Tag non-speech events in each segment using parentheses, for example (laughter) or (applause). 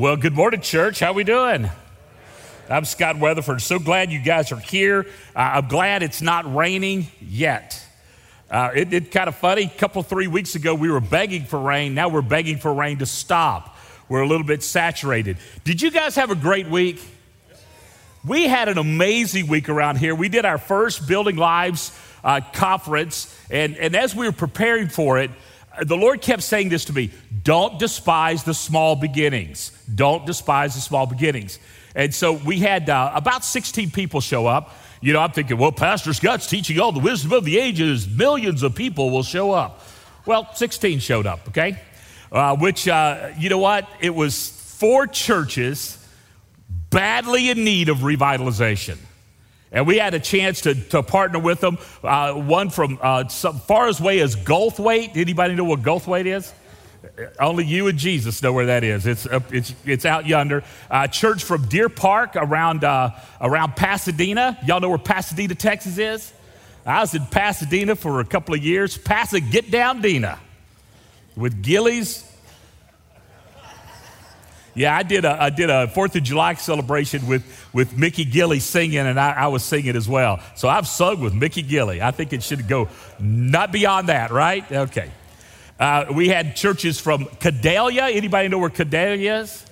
Well, good morning, church. How we doing? I'm Scott Weatherford. So glad you guys are here. Uh, I'm glad it's not raining yet. Uh, it, it kind of funny. A couple, three weeks ago, we were begging for rain. Now we're begging for rain to stop. We're a little bit saturated. Did you guys have a great week? We had an amazing week around here. We did our first Building Lives uh, conference, and, and as we were preparing for it, the Lord kept saying this to me don't despise the small beginnings. Don't despise the small beginnings. And so we had uh, about 16 people show up. You know, I'm thinking, well, Pastor Scott's teaching all the wisdom of the ages. Millions of people will show up. Well, 16 showed up, okay? Uh, which, uh, you know what? It was four churches badly in need of revitalization. And we had a chance to, to partner with them. Uh, one from uh, far as way as Goldthwaite. Anybody know what Goldthwaite is? Only you and Jesus know where that is. It's, uh, it's, it's out yonder. Uh, church from Deer Park around, uh, around Pasadena. Y'all know where Pasadena, Texas is? I was in Pasadena for a couple of years. Pasadena, get down Dina with Gilley's yeah, I did a, I did a Fourth of July celebration with, with Mickey Gilley singing, and I, I was singing as well. So I've sung with Mickey Gilley. I think it should go not beyond that, right? Okay. Uh, we had churches from Kendalia. Anybody know where Kendalia is?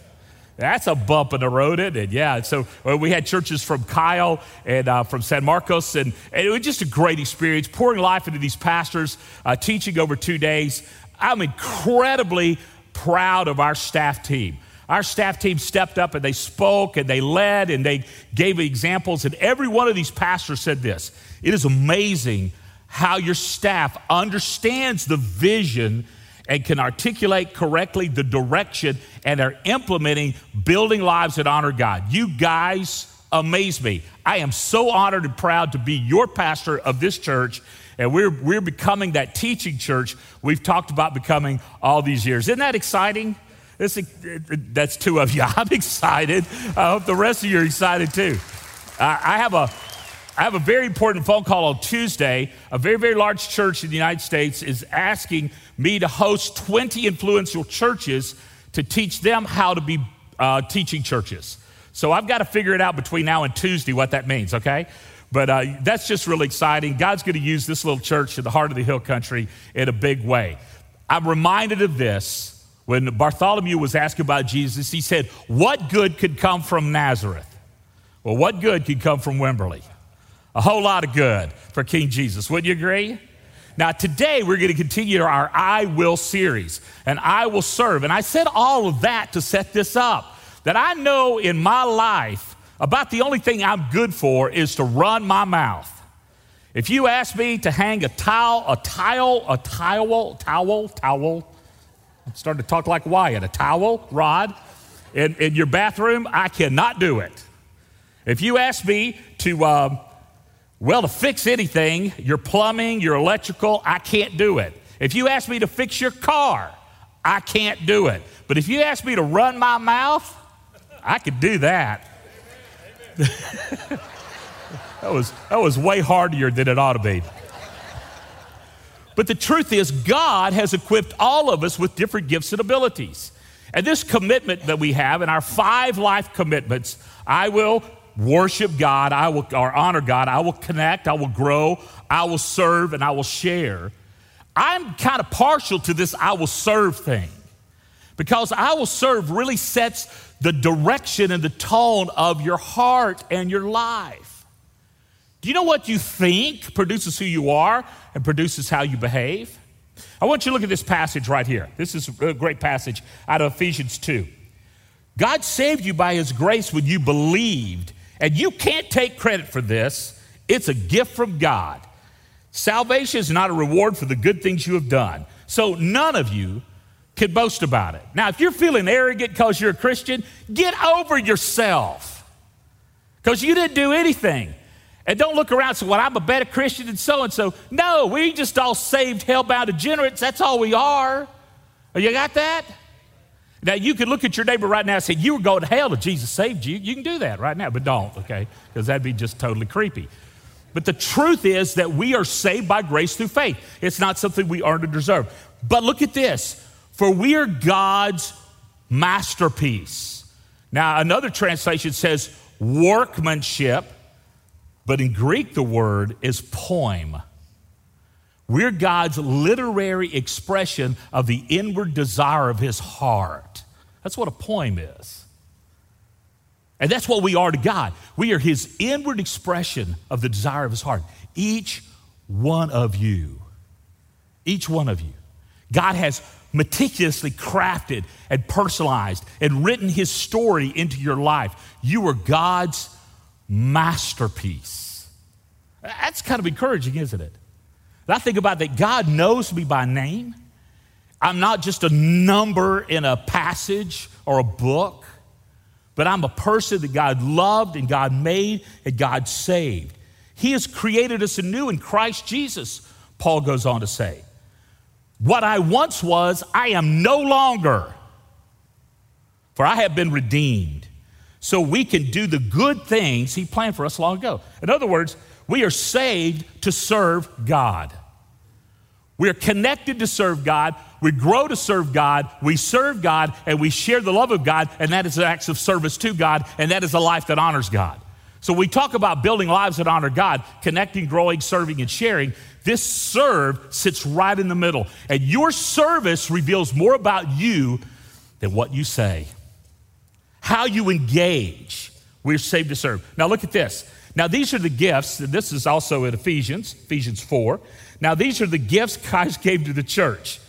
That's a bump in the road, isn't it? Yeah. So uh, we had churches from Kyle and uh, from San Marcos, and, and, it was just a great experience, pouring life into these pastors, uh, teaching over two days. I'm incredibly proud of our staff team. Our staff team stepped up and they spoke and they led and they gave examples. And every one of these pastors said this It is amazing how your staff understands the vision and can articulate correctly the direction and are implementing building lives that honor God. You guys amaze me. I am so honored and proud to be your pastor of this church. And we're, we're becoming that teaching church we've talked about becoming all these years. Isn't that exciting? This, that's two of you. (laughs) I'm excited. I hope the rest of you are excited too. I have a I have a very important phone call on Tuesday. A very, very large church in the United States is asking me to host 20 influential churches to teach them how to be uh, teaching churches. So I've got to figure it out between now and Tuesday what that means, okay? But uh, that's just really exciting. God's going to use this little church in the heart of the hill country in a big way. I'm reminded of this when Bartholomew was asking about Jesus, he said, What good could come from Nazareth? Well, what good could come from Wimberley? A whole lot of good for King Jesus. Wouldn't you agree? Now, today we're going to continue our I Will series, and I will serve. And I said all of that to set this up that I know in my life about the only thing I'm good for is to run my mouth. If you ask me to hang a towel, a tile, a tile, towel, towel, towel, starting to talk like Wyatt. A towel, rod, in, in your bathroom, I cannot do it. If you ask me to, uh, well, to fix anything, your plumbing, your electrical, I can't do it. If you ask me to fix your car, I can't do it. But if you ask me to run my mouth, I could do that. (laughs) that, was, that was way harder than it ought to be. But the truth is, God has equipped all of us with different gifts and abilities. And this commitment that we have in our five life commitments I will worship God, I will or honor God, I will connect, I will grow, I will serve, and I will share. I'm kind of partial to this I will serve thing because I will serve really sets the direction and the tone of your heart and your life. Do you know what you think produces who you are and produces how you behave? I want you to look at this passage right here. This is a great passage out of Ephesians 2. God saved you by his grace when you believed, and you can't take credit for this. It's a gift from God. Salvation is not a reward for the good things you have done. So none of you can boast about it. Now, if you're feeling arrogant because you're a Christian, get over yourself because you didn't do anything. And don't look around and say, well, I'm a better Christian than so and so. No, we just all saved, hellbound degenerates. That's all we are. Oh, you got that? Now, you could look at your neighbor right now and say, You were going to hell if Jesus saved you. You can do that right now, but don't, okay? Because that'd be just totally creepy. But the truth is that we are saved by grace through faith. It's not something we earn or deserve. But look at this for we are God's masterpiece. Now, another translation says workmanship, but in Greek, the word is poem. We're God's literary expression of the inward desire of his heart. That's what a poem is. And that's what we are to God. We are his inward expression of the desire of his heart. Each one of you, each one of you. God has meticulously crafted and personalized and written his story into your life. You are God's masterpiece. That's kind of encouraging, isn't it? I think about that God knows me by name. I'm not just a number in a passage or a book, but I'm a person that God loved and God made and God saved. He has created us anew in Christ Jesus, Paul goes on to say. What I once was, I am no longer, for I have been redeemed. So we can do the good things He planned for us long ago. In other words, we are saved to serve God. We are connected to serve God. We grow to serve God. We serve God and we share the love of God, and that is acts of service to God, and that is a life that honors God. So we talk about building lives that honor God, connecting, growing, serving, and sharing. This serve sits right in the middle. And your service reveals more about you than what you say. How you engage. We're saved to serve. Now look at this. Now these are the gifts, this is also in Ephesians, Ephesians 4. Now these are the gifts God gave to the church.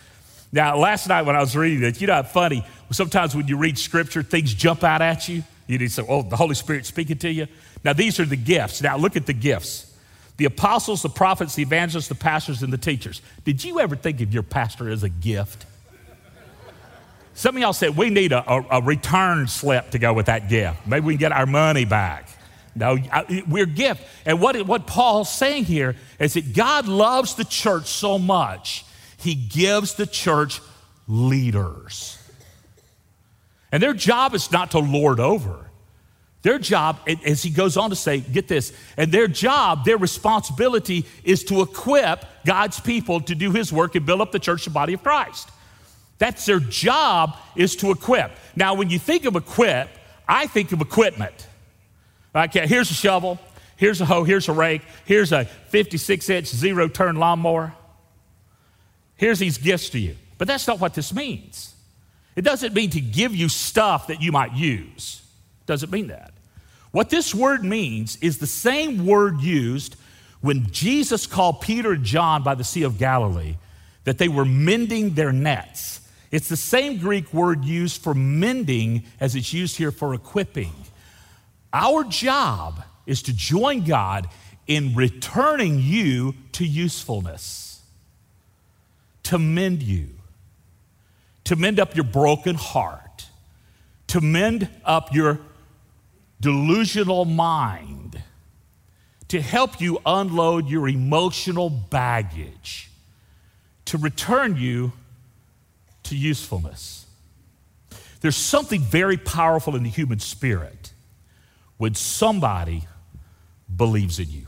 Now, last night when I was reading it, you know, funny. Sometimes when you read scripture, things jump out at you. You need to say, oh, the Holy Spirit speaking to you. Now, these are the gifts. Now, look at the gifts the apostles, the prophets, the evangelists, the pastors, and the teachers. Did you ever think of your pastor as a gift? Some of y'all said we need a, a, a return slip to go with that gift. Maybe we can get our money back. No, we're gift. And what, what Paul's saying here is that God loves the church so much, he gives the church leaders. And their job is not to lord over. Their job, as he goes on to say, get this, and their job, their responsibility is to equip God's people to do his work and build up the church, the body of Christ. That's their job, is to equip. Now, when you think of equip, I think of equipment. Okay, here's a shovel, here's a hoe, here's a rake, here's a 56 inch zero turn lawnmower. Here's these gifts to you. But that's not what this means. It doesn't mean to give you stuff that you might use It doesn't mean that. What this word means is the same word used when Jesus called Peter and John by the Sea of Galilee that they were mending their nets. It's the same Greek word used for mending as it's used here for equipping. Our job is to join God in returning you to usefulness, to mend you, to mend up your broken heart, to mend up your delusional mind to help you unload your emotional baggage, to return you to usefulness. There's something very powerful in the human spirit when somebody believes in you.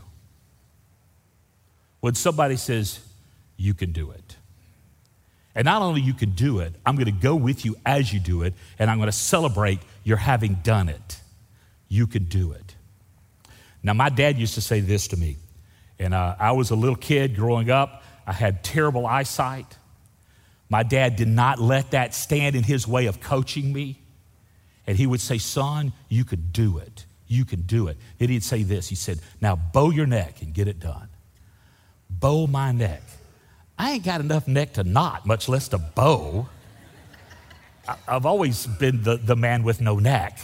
When somebody says, You can do it. And not only you can do it, I'm going to go with you as you do it, and I'm going to celebrate your having done it you can do it. Now, my dad used to say this to me, and uh, I was a little kid growing up. I had terrible eyesight. My dad did not let that stand in his way of coaching me. And he would say, Son, you could do it. You can do it. Then he'd say this He said, Now bow your neck and get it done. Bow my neck. I ain't got enough neck to knot, much less to bow. I've always been the, the man with no neck.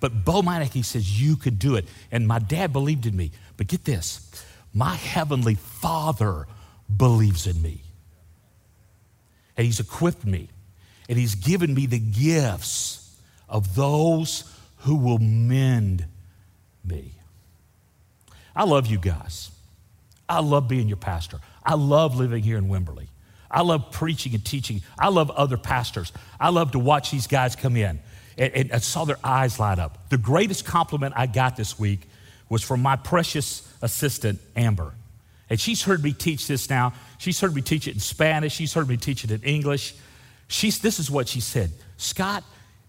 But bow my neck, he says, You could do it. And my dad believed in me. But get this my heavenly father believes in me. And he's equipped me. And he's given me the gifts of those who will mend me. I love you guys. I love being your pastor. I love living here in Wimberley. I love preaching and teaching. I love other pastors. I love to watch these guys come in and, and I saw their eyes light up. The greatest compliment I got this week was from my precious assistant, Amber. And she's heard me teach this now. She's heard me teach it in Spanish. She's heard me teach it in English. She's, this is what she said Scott,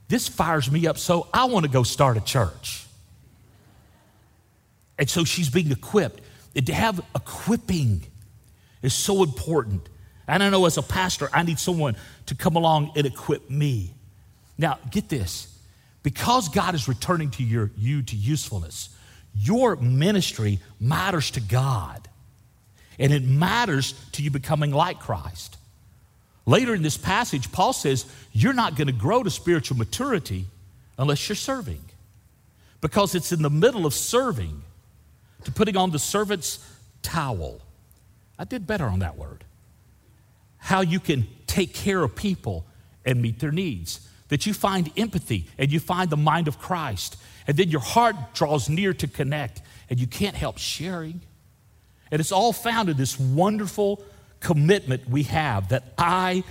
this fires me up so I want to go start a church. And so she's being equipped. And to have equipping is so important. And I know as a pastor, I need someone to come along and equip me. Now, get this because God is returning to your, you to usefulness, your ministry matters to God. And it matters to you becoming like Christ. Later in this passage, Paul says, You're not going to grow to spiritual maturity unless you're serving. Because it's in the middle of serving to putting on the servant's towel. I did better on that word. How you can take care of people and meet their needs that you find empathy and you find the mind of Christ. And then your heart draws near to connect and you can't help sharing. And it's all found in this wonderful commitment we have that I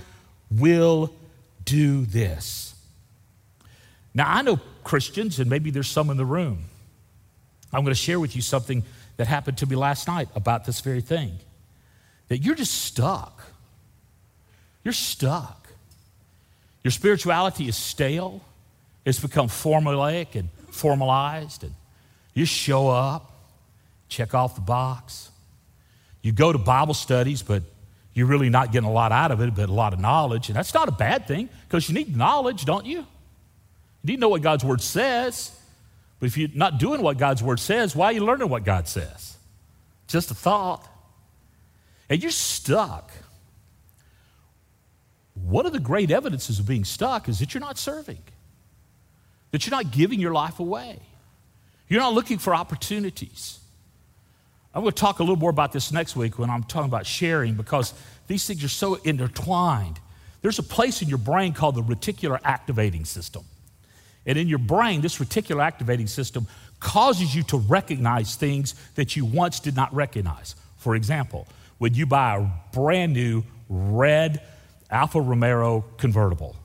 will do this. Now, I know Christians, and maybe there's some in the room. I'm going to share with you something that happened to me last night about this very thing that you're just stuck. You're stuck. Your spirituality is stale, it's become formulaic and formalized, and you show up, check off the box. You go to Bible studies, but you're really not getting a lot out of it, but a lot of knowledge. And that's not a bad thing because you need knowledge, don't you? You need to know what God's Word says. But if you're not doing what God's Word says, why are you learning what God says? Just a thought. And you're stuck. One of the great evidences of being stuck is that you're not serving, that you're not giving your life away. You're not looking for opportunities. I'm going to talk a little more about this next week when I'm talking about sharing because these things are so intertwined. There's a place in your brain called the reticular activating system. And in your brain, this reticular activating system causes you to recognize things that you once did not recognize. For example, when you buy a brand new red Alfa Romero convertible.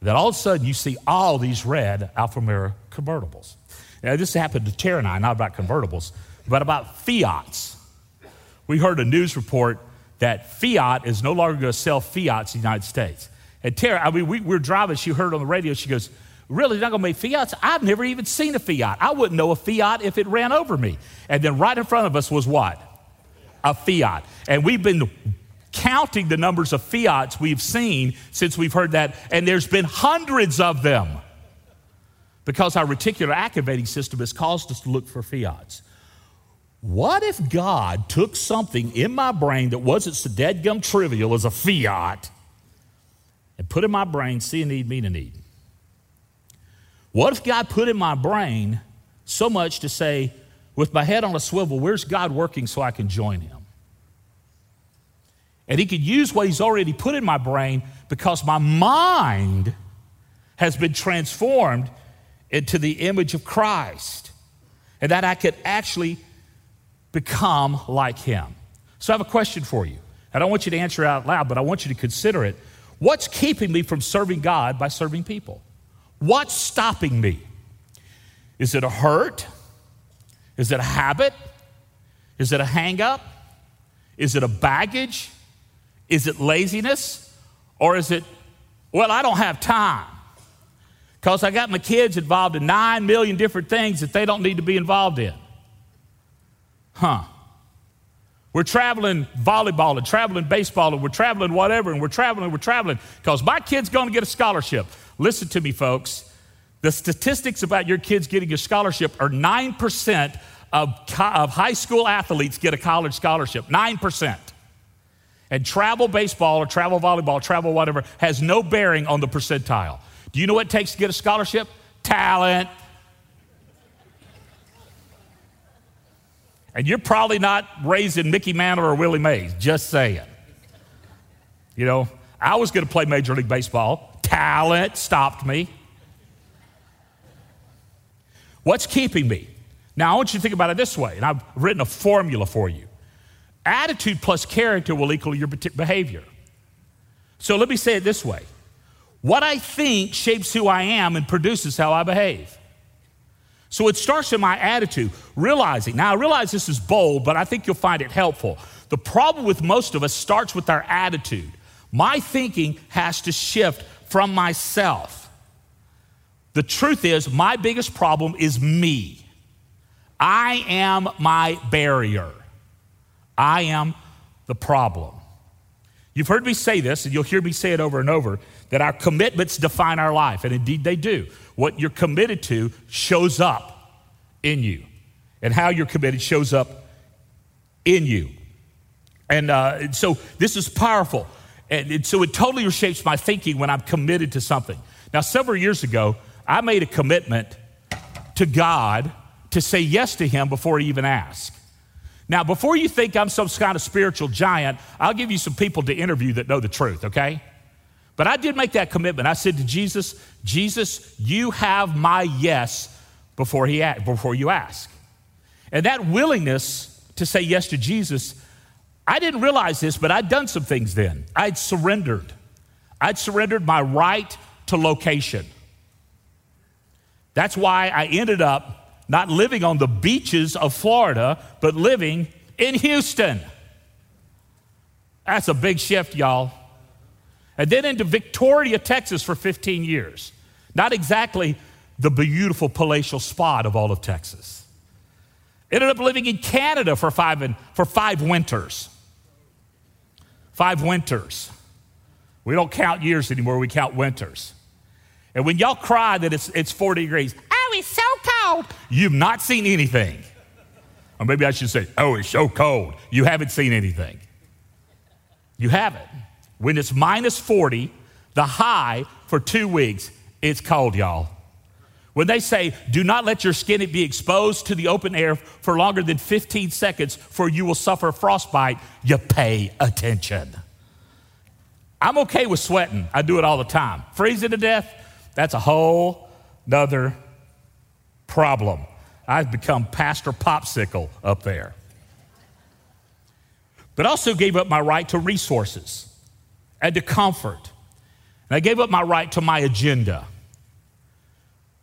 Then all of a sudden you see all these red Alfa Romero convertibles. Now, this happened to Tara and I, not about convertibles, but about Fiats. We heard a news report that Fiat is no longer going to sell Fiats in the United States. And Tara, I mean, we, we were driving, she heard on the radio, she goes, Really, they're not going to make Fiats? I've never even seen a Fiat. I wouldn't know a Fiat if it ran over me. And then right in front of us was what? A Fiat. And we've been counting the numbers of fiats we've seen since we've heard that, and there's been hundreds of them because our reticular activating system has caused us to look for fiats. What if God took something in my brain that wasn't so deadgum trivial as a fiat and put in my brain, see a need, meet a need? What if God put in my brain so much to say, with my head on a swivel, where's God working so I can join him? And he could use what he's already put in my brain because my mind has been transformed into the image of Christ. And that I could actually become like him. So I have a question for you. I don't want you to answer out loud, but I want you to consider it. What's keeping me from serving God by serving people? What's stopping me? Is it a hurt? Is it a habit? Is it a hang up? Is it a baggage? Is it laziness? Or is it, well, I don't have time? Because I got my kids involved in nine million different things that they don't need to be involved in. Huh. We're traveling volleyball and traveling baseball and we're traveling whatever and we're traveling, we're traveling because my kid's going to get a scholarship. Listen to me, folks. The statistics about your kids getting a scholarship are 9% of, of high school athletes get a college scholarship. 9%. And travel baseball or travel volleyball, travel whatever, has no bearing on the percentile. Do you know what it takes to get a scholarship? Talent. And you're probably not raising Mickey Mantle or Willie Mays, just saying. You know, I was going to play Major League Baseball. Talent stopped me. What's keeping me? Now, I want you to think about it this way, and I've written a formula for you. Attitude plus character will equal your behavior. So let me say it this way What I think shapes who I am and produces how I behave. So it starts in my attitude, realizing. Now, I realize this is bold, but I think you'll find it helpful. The problem with most of us starts with our attitude. My thinking has to shift from myself. The truth is, my biggest problem is me. I am my barrier. I am the problem. You've heard me say this, and you'll hear me say it over and over that our commitments define our life, and indeed they do. What you're committed to shows up in you, and how you're committed shows up in you. And uh, so this is powerful. And, and so it totally reshapes my thinking when I'm committed to something. Now, several years ago, I made a commitment to God to say yes to Him before He even asked. Now, before you think I'm some kind of spiritual giant, I'll give you some people to interview that know the truth, okay? But I did make that commitment. I said to Jesus, Jesus, you have my yes before, he, before you ask. And that willingness to say yes to Jesus, I didn't realize this, but I'd done some things then. I'd surrendered. I'd surrendered my right to location. That's why I ended up not living on the beaches of Florida, but living in Houston. That's a big shift, y'all. And then into Victoria, Texas for 15 years. Not exactly the beautiful palatial spot of all of Texas. Ended up living in Canada for five, for five winters. Five winters. We don't count years anymore, we count winters. And when y'all cry that it's, it's 40 degrees, oh, it's so cold, you've not seen anything. Or maybe I should say, oh, it's so cold. You haven't seen anything. You haven't. When it's minus 40, the high for two weeks, it's cold, y'all. When they say, do not let your skin be exposed to the open air for longer than 15 seconds, for you will suffer frostbite, you pay attention. I'm okay with sweating. I do it all the time. Freezing to death, that's a whole nother problem. I've become Pastor Popsicle up there. But also gave up my right to resources and to comfort. And I gave up my right to my agenda.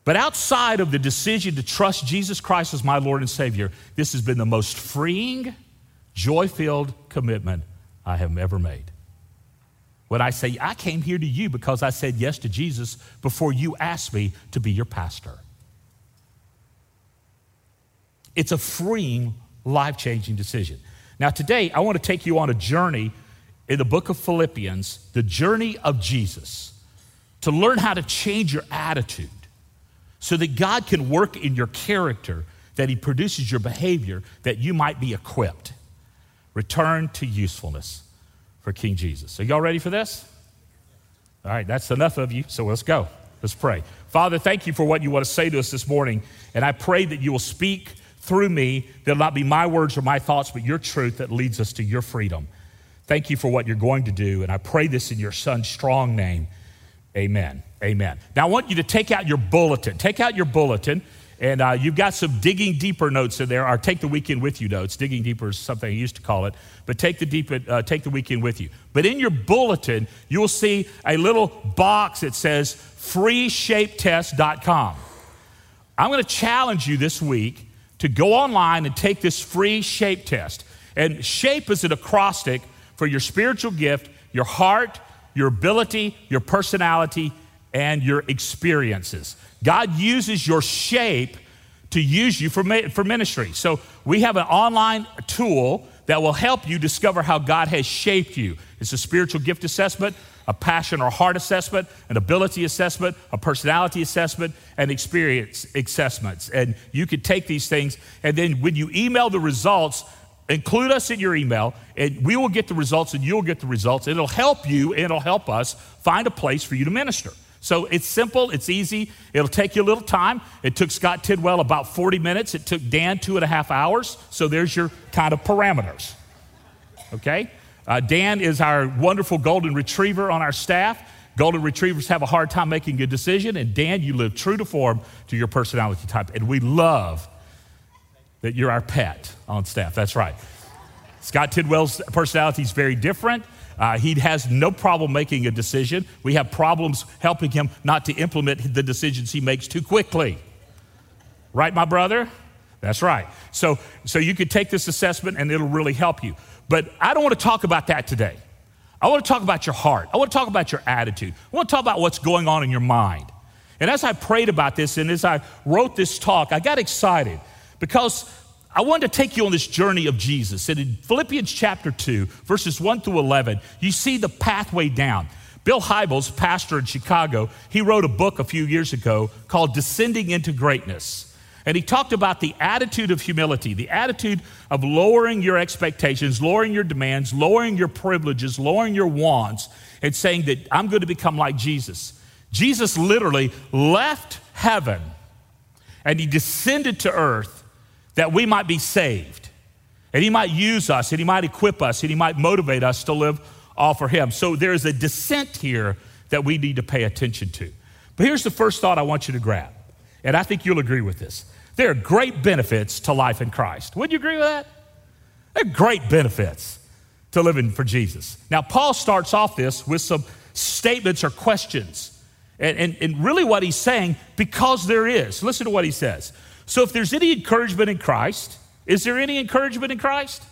But outside of the decision to trust Jesus Christ as my Lord and Savior, this has been the most freeing, joy filled commitment I have ever made. When I say, I came here to you because I said yes to Jesus before you asked me to be your pastor. It's a freeing, life changing decision. Now, today, I want to take you on a journey in the book of Philippians, the journey of Jesus, to learn how to change your attitude so that God can work in your character, that He produces your behavior, that you might be equipped. Return to usefulness for King Jesus. Are y'all ready for this? All right, that's enough of you, so let's go. Let's pray. Father, thank you for what you want to say to us this morning, and I pray that you will speak through me. That'll not be my words or my thoughts, but your truth that leads us to your freedom. Thank you for what you're going to do. And I pray this in your son's strong name. Amen. Amen. Now, I want you to take out your bulletin. Take out your bulletin. And uh, you've got some digging deeper notes in there, or take the weekend with you notes. Digging deeper is something I used to call it, but take the, deep, uh, take the weekend with you. But in your bulletin, you'll see a little box that says freeshapetest.com. I'm going to challenge you this week to go online and take this free shape test. And shape is an acrostic for your spiritual gift, your heart, your ability, your personality, and your experiences. God uses your shape to use you for, for ministry. So we have an online tool that will help you discover how God has shaped you. It's a spiritual gift assessment, a passion or heart assessment, an ability assessment, a personality assessment, and experience assessments. And you can take these things, and then when you email the results, Include us in your email, and we will get the results, and you'll get the results. It'll help you, and it'll help us find a place for you to minister. So it's simple, it's easy, it'll take you a little time. It took Scott Tidwell about 40 minutes, it took Dan two and a half hours. So there's your kind of parameters. Okay? Uh, Dan is our wonderful golden retriever on our staff. Golden retrievers have a hard time making a decision, and Dan, you live true to form to your personality type. And we love that you're our pet on staff. That's right. Scott Tidwell's personality is very different. Uh, he has no problem making a decision. We have problems helping him not to implement the decisions he makes too quickly. Right, my brother? That's right. So, so you could take this assessment and it'll really help you. But I don't want to talk about that today. I want to talk about your heart. I want to talk about your attitude. I want to talk about what's going on in your mind. And as I prayed about this and as I wrote this talk, I got excited because I wanted to take you on this journey of Jesus. And in Philippians chapter 2, verses 1 through 11, you see the pathway down. Bill Hybels, pastor in Chicago, he wrote a book a few years ago called Descending into Greatness. And he talked about the attitude of humility, the attitude of lowering your expectations, lowering your demands, lowering your privileges, lowering your wants, and saying that I'm going to become like Jesus. Jesus literally left heaven and he descended to earth that we might be saved. And he might use us and he might equip us and he might motivate us to live all for him. So there's a descent here that we need to pay attention to. But here's the first thought I want you to grab, and I think you'll agree with this. There are great benefits to life in Christ. Would you agree with that? There are great benefits to living for Jesus. Now, Paul starts off this with some statements or questions. And, and, and really, what he's saying, because there is, listen to what he says. So, if there's any encouragement in Christ, is there any encouragement in Christ?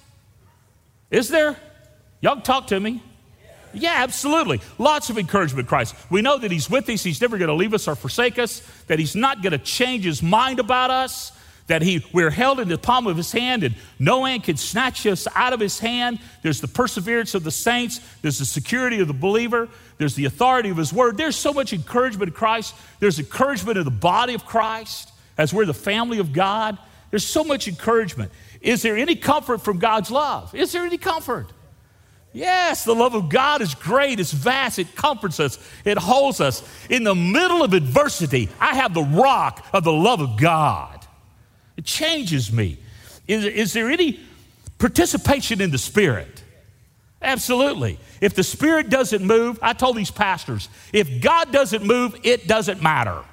Is there? Y'all talk to me. Yeah, absolutely. Lots of encouragement Christ. We know that He's with us, He's never going to leave us or forsake us, that He's not going to change His mind about us, that he, we're held in the palm of His hand and no man can snatch us out of His hand. There's the perseverance of the saints, there's the security of the believer, there's the authority of His word. There's so much encouragement in Christ, there's encouragement in the body of Christ as we're the family of God. There's so much encouragement. Is there any comfort from God's love? Is there any comfort? Yes, the love of God is great, it's vast, it comforts us, it holds us. In the middle of adversity, I have the rock of the love of God. It changes me. Is, is there any participation in the Spirit? Absolutely. If the Spirit doesn't move, I told these pastors, if God doesn't move, it doesn't matter.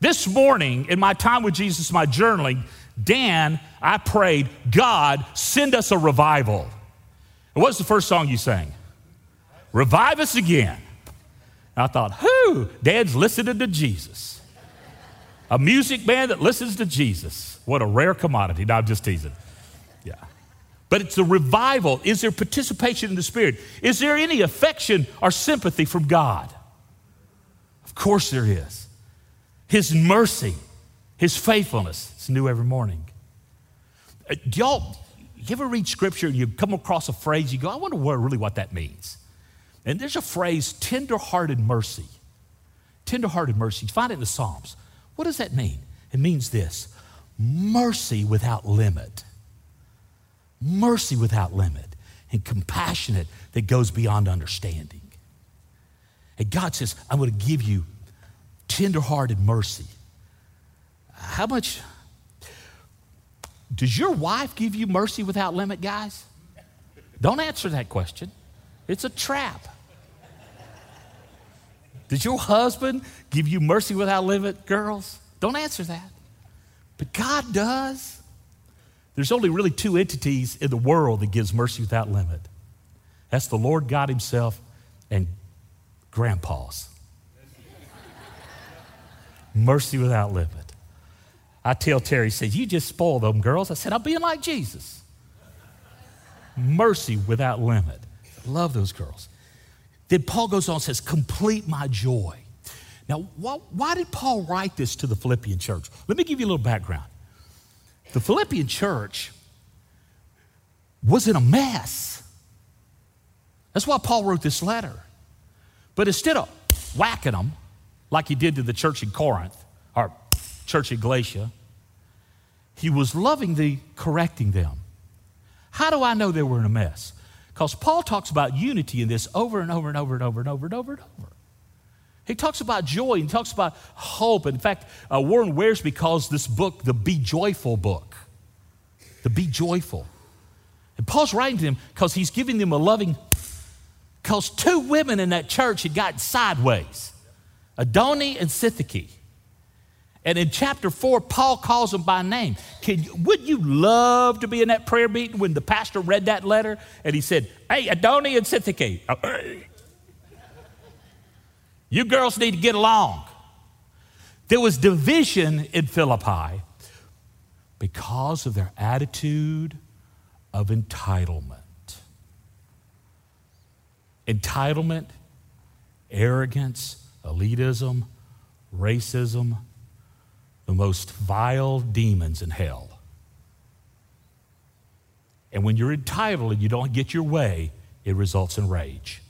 This morning, in my time with Jesus, my journaling, Dan, I prayed, God, send us a revival. And what's the first song you sang? Revive us again. And I thought, who? Dad's listening to Jesus. A music band that listens to Jesus. What a rare commodity. No, I'm just teasing. Yeah. But it's a revival. Is there participation in the Spirit? Is there any affection or sympathy from God? Of course there is. His mercy, His faithfulness, it's new every morning. Uh, do y'all, you ever read scripture and you come across a phrase, you go, I wonder what, really what that means. And there's a phrase, tender-hearted mercy. Tender-hearted mercy. You find it in the Psalms. What does that mean? It means this mercy without limit. Mercy without limit. And compassionate that goes beyond understanding. And God says, I'm going to give you tender-hearted mercy. How much does your wife give you mercy without limit, guys? Don't answer that question. It's a trap. Does your husband give you mercy without limit, girls? Don't answer that. But God does. There's only really two entities in the world that gives mercy without limit. That's the Lord God Himself and grandpas. Mercy without limit. I tell Terry, he says, You just spoil them girls. I said, I'm being like Jesus. Mercy without limit. Love those girls. Then Paul goes on and says, Complete my joy. Now, why, why did Paul write this to the Philippian church? Let me give you a little background. The Philippian church was in a mess. That's why Paul wrote this letter. But instead of whacking them like he did to the church in Corinth or church in Galatia, he was lovingly correcting them. How do I know they were in a mess? Because Paul talks about unity in this over and over and over and over and over and over and over. He talks about joy and talks about hope. In fact, uh, Warren Wiersbe calls this book the Be Joyful book. The Be Joyful. And Paul's writing to them because he's giving them a loving, because two women in that church had gotten sideways Adoni and Syntyche. And in chapter four, Paul calls them by name. Can, would you love to be in that prayer meeting when the pastor read that letter and he said, Hey, Adoni and Syntyche, uh, you girls need to get along. There was division in Philippi because of their attitude of entitlement. entitlement, arrogance, elitism, racism, the most vile demons in hell. And when you're entitled and you don't get your way, it results in rage.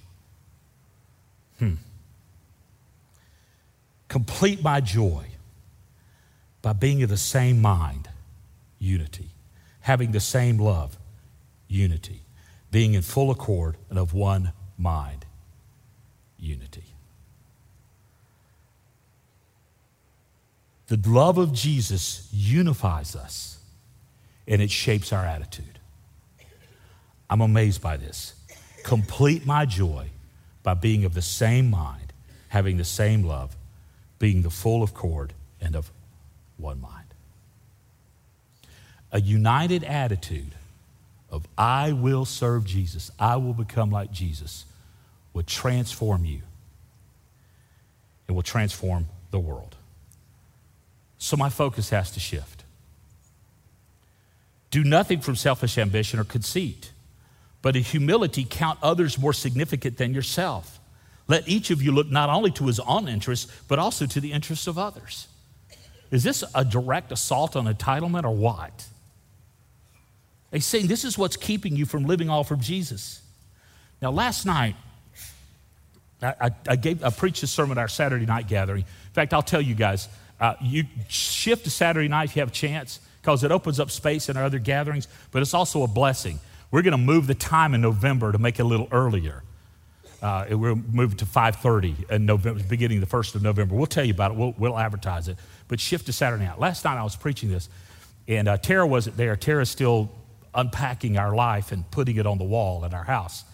Hmm. Complete my joy by being of the same mind, unity, having the same love, unity, being in full accord and of one mind, unity. The love of Jesus unifies us and it shapes our attitude. I'm amazed by this. Complete my joy by being of the same mind, having the same love, being the full of accord and of one mind. A united attitude of I will serve Jesus, I will become like Jesus, will transform you. It will transform the world. So my focus has to shift. Do nothing from selfish ambition or conceit, but in humility count others more significant than yourself. Let each of you look not only to his own interests, but also to the interests of others. Is this a direct assault on entitlement or what? He's saying this is what's keeping you from living all for Jesus. Now, last night, I, I, gave, I preached a sermon at our Saturday night gathering. In fact, I'll tell you guys, uh, you shift to Saturday night if you have a chance because it opens up space in our other gatherings, but it's also a blessing. We're going to move the time in November to make it a little earlier. Uh, we'll move it to 5.30 in November, beginning the 1st of November. We'll tell you about it. We'll, we'll advertise it. But shift to Saturday night. Last night I was preaching this, and uh, Tara wasn't there. Tara's still unpacking our life and putting it on the wall in our house.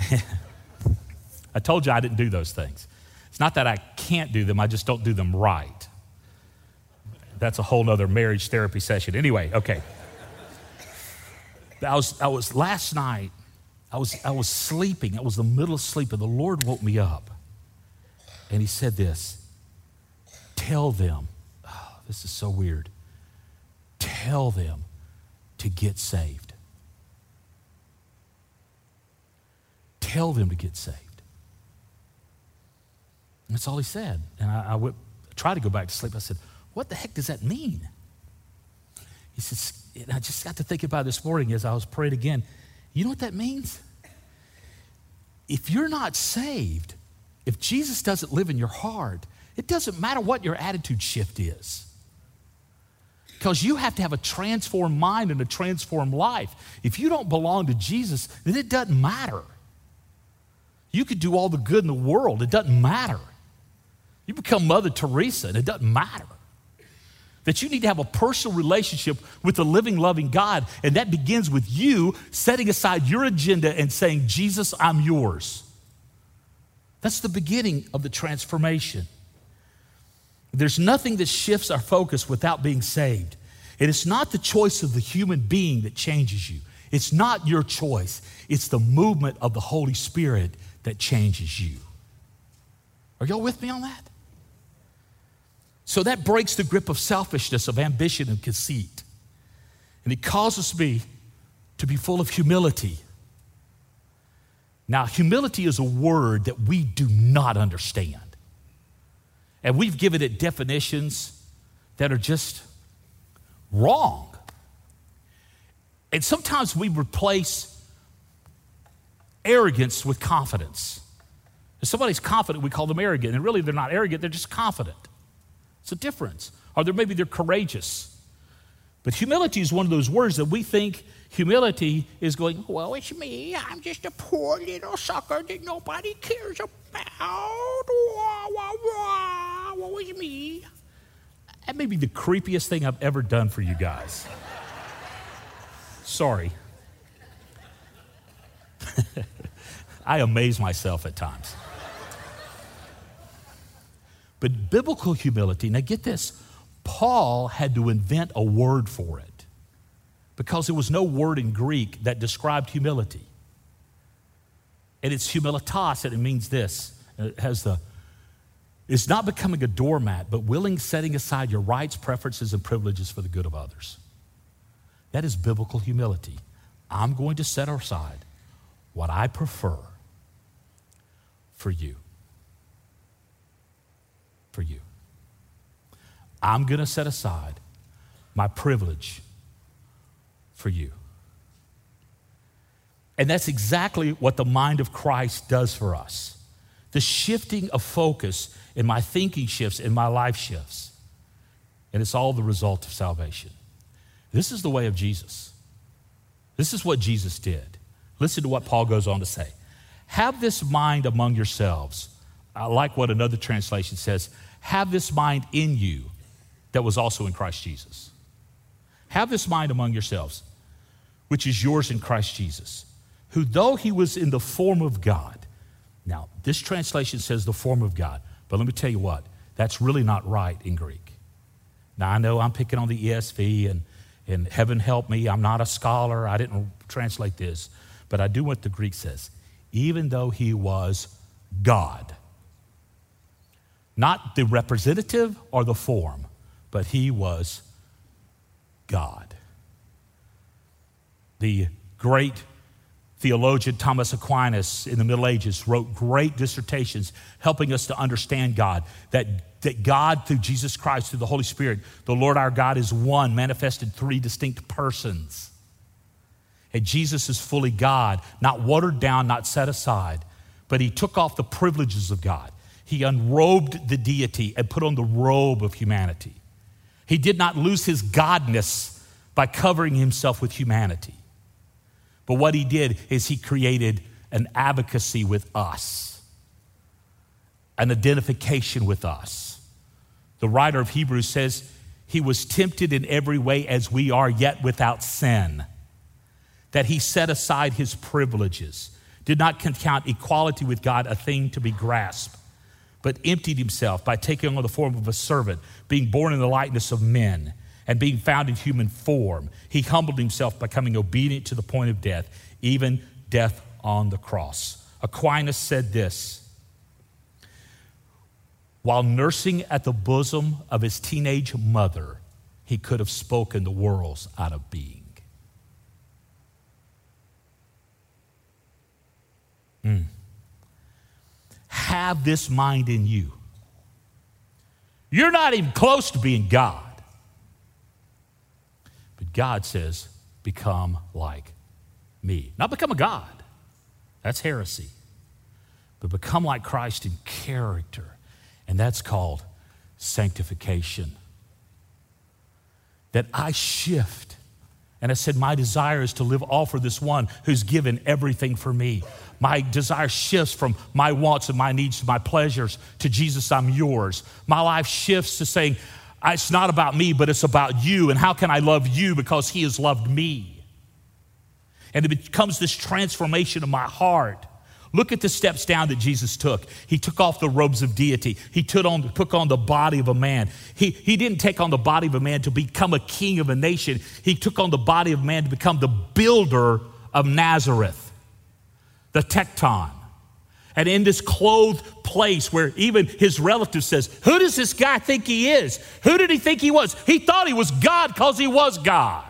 (laughs) I told you I didn't do those things. It's not that I can't do them, I just don't do them right. That's a whole nother marriage therapy session. Anyway, okay. I was, I was last night, I was, I was sleeping. It was the middle of sleep, and the Lord woke me up. And He said this Tell them, oh, this is so weird. Tell them to get saved. Tell them to get saved. That's all he said. And I, I went, tried to go back to sleep. I said, What the heck does that mean? He says, and I just got to think about this morning as I was praying again. You know what that means? If you're not saved, if Jesus doesn't live in your heart, it doesn't matter what your attitude shift is. Because you have to have a transformed mind and a transformed life. If you don't belong to Jesus, then it doesn't matter. You could do all the good in the world, it doesn't matter. You become Mother Teresa, and it doesn't matter. That you need to have a personal relationship with the living, loving God, and that begins with you setting aside your agenda and saying, Jesus, I'm yours. That's the beginning of the transformation. There's nothing that shifts our focus without being saved. And it's not the choice of the human being that changes you. It's not your choice. It's the movement of the Holy Spirit that changes you. Are y'all with me on that? So that breaks the grip of selfishness, of ambition, and conceit. And it causes me to be full of humility. Now, humility is a word that we do not understand. And we've given it definitions that are just wrong. And sometimes we replace arrogance with confidence. If somebody's confident, we call them arrogant. And really, they're not arrogant, they're just confident. It's a difference. Or there, maybe they're courageous. But humility is one of those words that we think humility is going, well, it's me. I'm just a poor little sucker that nobody cares about. Wah, wah, wah. What was me? That may be the creepiest thing I've ever done for you guys. Sorry. (laughs) I amaze myself at times. But biblical humility, now get this, Paul had to invent a word for it because there was no word in Greek that described humility. And it's humilitas, and it means this. It has the it's not becoming a doormat, but willing setting aside your rights, preferences, and privileges for the good of others. That is biblical humility. I'm going to set aside what I prefer for you. For you. I'm going to set aside my privilege for you. And that's exactly what the mind of Christ does for us. The shifting of focus in my thinking shifts, in my life shifts. And it's all the result of salvation. This is the way of Jesus. This is what Jesus did. Listen to what Paul goes on to say. Have this mind among yourselves. I like what another translation says. Have this mind in you that was also in Christ Jesus. Have this mind among yourselves, which is yours in Christ Jesus, who, though he was in the form of God, now this translation says the form of God, but let me tell you what, that's really not right in Greek. Now I know I'm picking on the ESV and, and heaven help me, I'm not a scholar, I didn't translate this, but I do what the Greek says. Even though he was God, not the representative or the form, but he was God. The great theologian Thomas Aquinas in the Middle Ages wrote great dissertations helping us to understand God, that, that God, through Jesus Christ, through the Holy Spirit, the Lord our God is one, manifested three distinct persons. And Jesus is fully God, not watered down, not set aside, but he took off the privileges of God. He unrobed the deity and put on the robe of humanity. He did not lose his godness by covering himself with humanity. But what he did is he created an advocacy with us, an identification with us. The writer of Hebrews says he was tempted in every way as we are, yet without sin. That he set aside his privileges, did not count equality with God a thing to be grasped but emptied himself by taking on the form of a servant, being born in the likeness of men, and being found in human form. He humbled himself, by becoming obedient to the point of death, even death on the cross. Aquinas said this While nursing at the bosom of his teenage mother, he could have spoken the worlds out of being. Mm have this mind in you. You're not even close to being God. But God says, become like me. Not become a God, that's heresy. But become like Christ in character, and that's called sanctification. That I shift. And I said, My desire is to live all for this one who's given everything for me. My desire shifts from my wants and my needs to my pleasures to Jesus, I'm yours. My life shifts to saying, it's not about me, but it's about you. And how can I love you because he has loved me? And it becomes this transformation of my heart. Look at the steps down that Jesus took. He took off the robes of deity. He took on, took on the body of a man. He, he didn't take on the body of a man to become a king of a nation. He took on the body of man to become the builder of Nazareth the tekton. And in this clothed place where even his relative says, Who does this guy think he is? Who did he think he was? He thought he was God because he was God.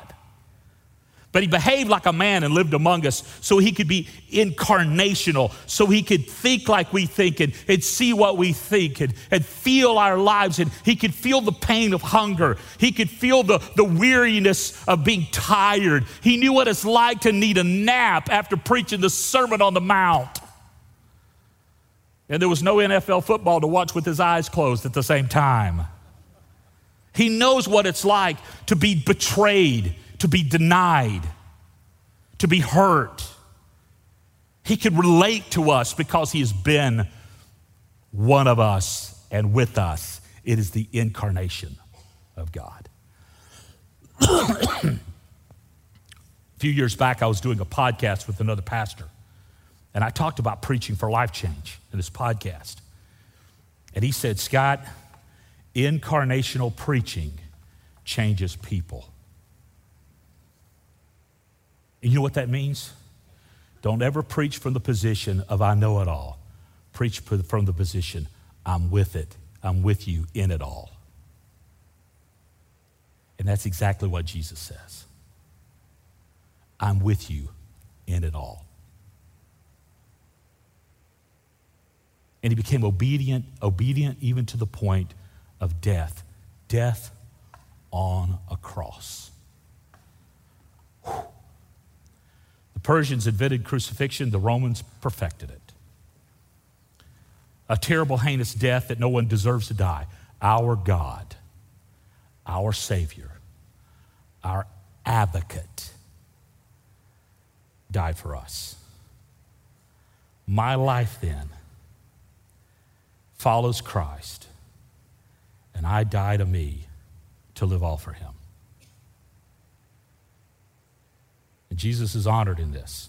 But he behaved like a man and lived among us so he could be incarnational, so he could think like we think and, and see what we think and, and feel our lives. And he could feel the pain of hunger. He could feel the, the weariness of being tired. He knew what it's like to need a nap after preaching the Sermon on the Mount. And there was no NFL football to watch with his eyes closed at the same time. He knows what it's like to be betrayed to be denied, to be hurt. He could relate to us because he has been one of us and with us. It is the incarnation of God. a few years back, I was doing a podcast with another pastor, and I talked about preaching for life change in this podcast. And he said, Scott, incarnational preaching changes people. And you know what that means? Don't ever preach from the position of I know it all. Preach from the position I'm with it. I'm with you in it all. And that's exactly what Jesus says. I'm with you in it all. And he became obedient, obedient even to the point of death. Death on a cross. Whew. Persians invented crucifixion, the Romans perfected it. A terrible, heinous death that no one deserves to die. Our God, our Savior, our advocate died for us. My life then follows Christ, and I die to me to live all for Him. And Jesus is honored in this.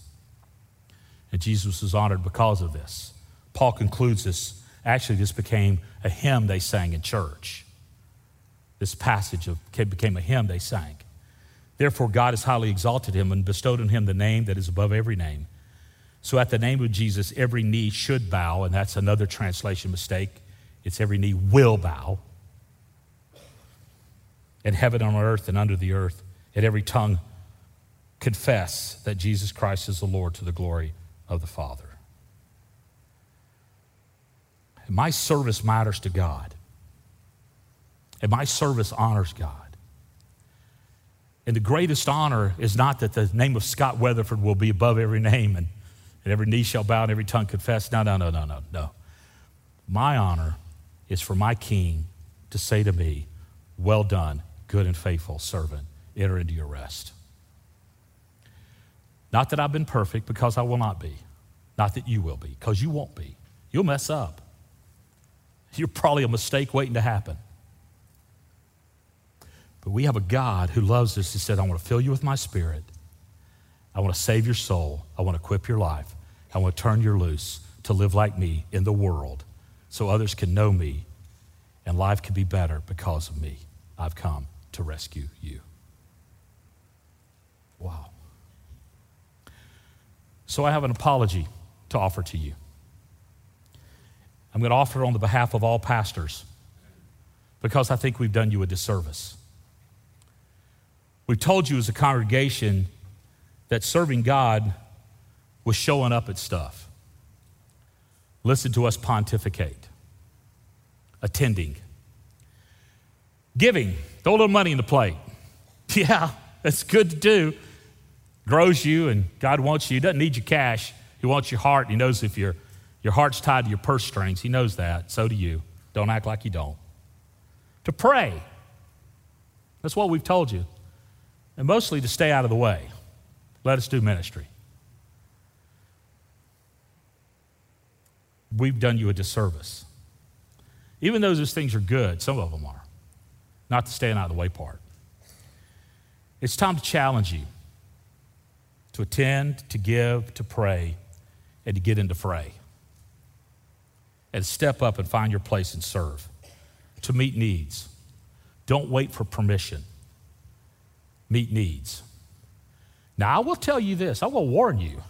And Jesus is honored because of this. Paul concludes this. Actually, this became a hymn they sang in church. This passage of, became a hymn they sang. Therefore, God has highly exalted him and bestowed on him the name that is above every name. So, at the name of Jesus, every knee should bow, and that's another translation mistake. It's every knee will bow. In heaven, on earth, and under the earth, and every tongue confess that Jesus Christ is the Lord to the glory of the Father. And my service matters to God, and my service honors God. And the greatest honor is not that the name of Scott Weatherford will be above every name and, and every knee shall bow and every tongue confess. No, no, no, no, no, no. My honor is for my king to say to me, Well done, good and faithful servant. Enter into your rest. Not that I've been perfect, because I will not be. Not that you will be, because you won't be. You'll mess up. You're probably a mistake waiting to happen. But we have a God who loves us. He said, I want to fill you with my spirit. I want to save your soul. I want to equip your life. I want to turn you loose to live like me in the world so others can know me and life can be better because of me. I've come to rescue you. Wow. So I have an apology to offer to you. I'm going to offer it on the behalf of all pastors because I think we've done you a disservice. We've told you as a congregation that serving God was showing up at stuff. Listen to us pontificate, attending, giving, throw a little money in the plate. (laughs) Yeah, that's good to do. Grows you, and God wants you. He doesn't need your cash, He wants your heart. He knows if your, your heart's tied to your purse strings, He knows that. So do you. Don't act like you don't. To pray. That's what we've told you and mostly to stay out of the way. Let us do ministry. We've done you a disservice. Even though those things are good, some of them are, not the staying out of the way part. It's time to challenge you to attend, to give, to pray, and to get into fray. And step up and find your place and serve, to meet needs. Don't wait for permission meet needs. Now, I will tell you this, I will warn you.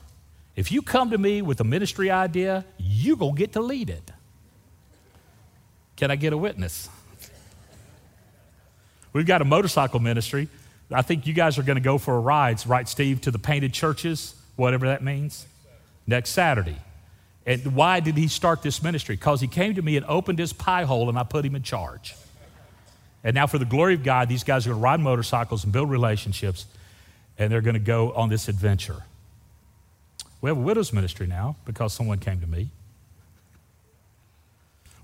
If you come to me with a ministry idea, you're going to get to lead it. Can I get a witness? We've got a motorcycle ministry. I think you guys are going to go for a ride, right, Steve, to the painted churches, whatever that means, next Saturday. And why did he start this ministry? Because he came to me and opened his pie hole and I put him in charge. And now, for the glory of God, these guys are going to ride motorcycles and build relationships, and they're going to go on this adventure. We have a widow's ministry now because someone came to me.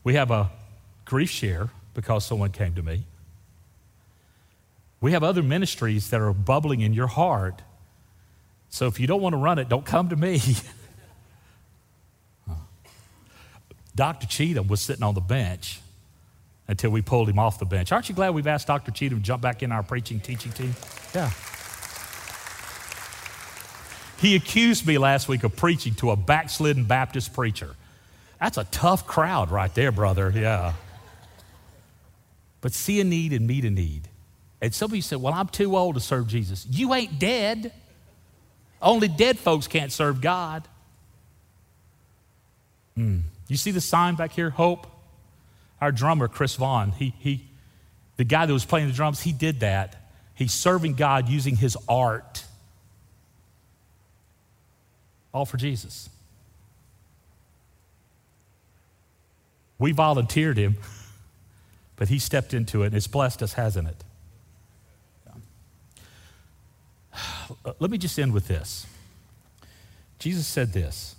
We have a grief share because someone came to me. We have other ministries that are bubbling in your heart. So if you don't want to run it, don't come to me. (laughs) Dr. Cheatham was sitting on the bench until we pulled him off the bench. Aren't you glad we've asked Dr. Cheatham to jump back in our preaching, teaching team? Yeah. He accused me last week of preaching to a backslidden Baptist preacher. That's a tough crowd right there, brother. Yeah. But see a need and meet a need. And somebody said, Well, I'm too old to serve Jesus. You ain't dead. Only dead folks can't serve God. Mm. You see the sign back here, hope? our drummer, Chris Vaughn, he, he, the guy that was playing the drums, he did that. He's serving God using his art. All for Jesus. We volunteered him, (laughs) but he stepped into it and it's blessed us, hasn't it? Uh, let me just end with this. Jesus said this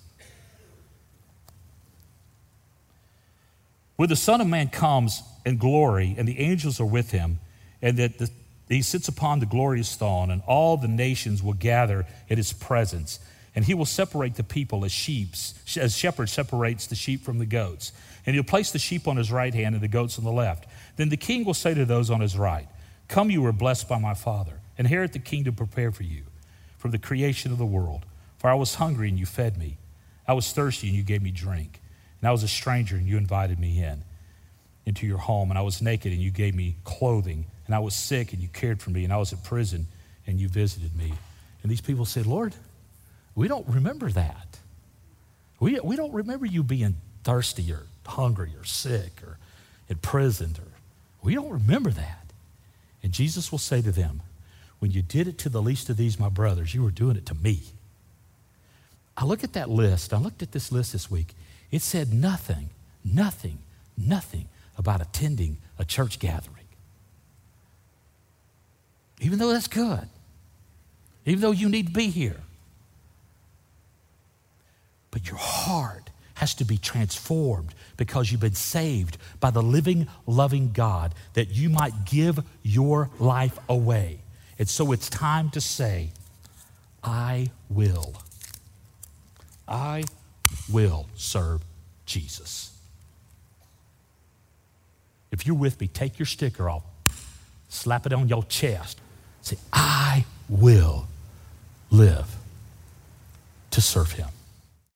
When the Son of Man comes in glory and the angels are with him, and that the, he sits upon the glorious throne, and all the nations will gather at his presence. And he will separate the people as sheep, as shepherd separates the sheep from the goats. And he'll place the sheep on his right hand and the goats on the left. Then the king will say to those on his right, Come, you are blessed by my Father. Inherit the kingdom prepared for you from the creation of the world. For I was hungry and you fed me. I was thirsty and you gave me drink. And I was a stranger and you invited me in into your home. And I was naked and you gave me clothing. And I was sick and you cared for me. And I was in prison and you visited me. And these people said, Lord, we don't remember that. We, we don't remember you being thirsty or hungry or sick or imprisoned. Or, we don't remember that. And Jesus will say to them, when you did it to the least of these, my brothers, you were doing it to me. I look at that list. I looked at this list this week. It said nothing, nothing, nothing about attending a church gathering. Even though that's good, even though you need to be here. But your heart has to be transformed because you've been saved by the living, loving God that you might give your life away. And so it's time to say, I will. I will serve Jesus. If you're with me, take your sticker off, slap it on your chest. Say, I will live to serve him.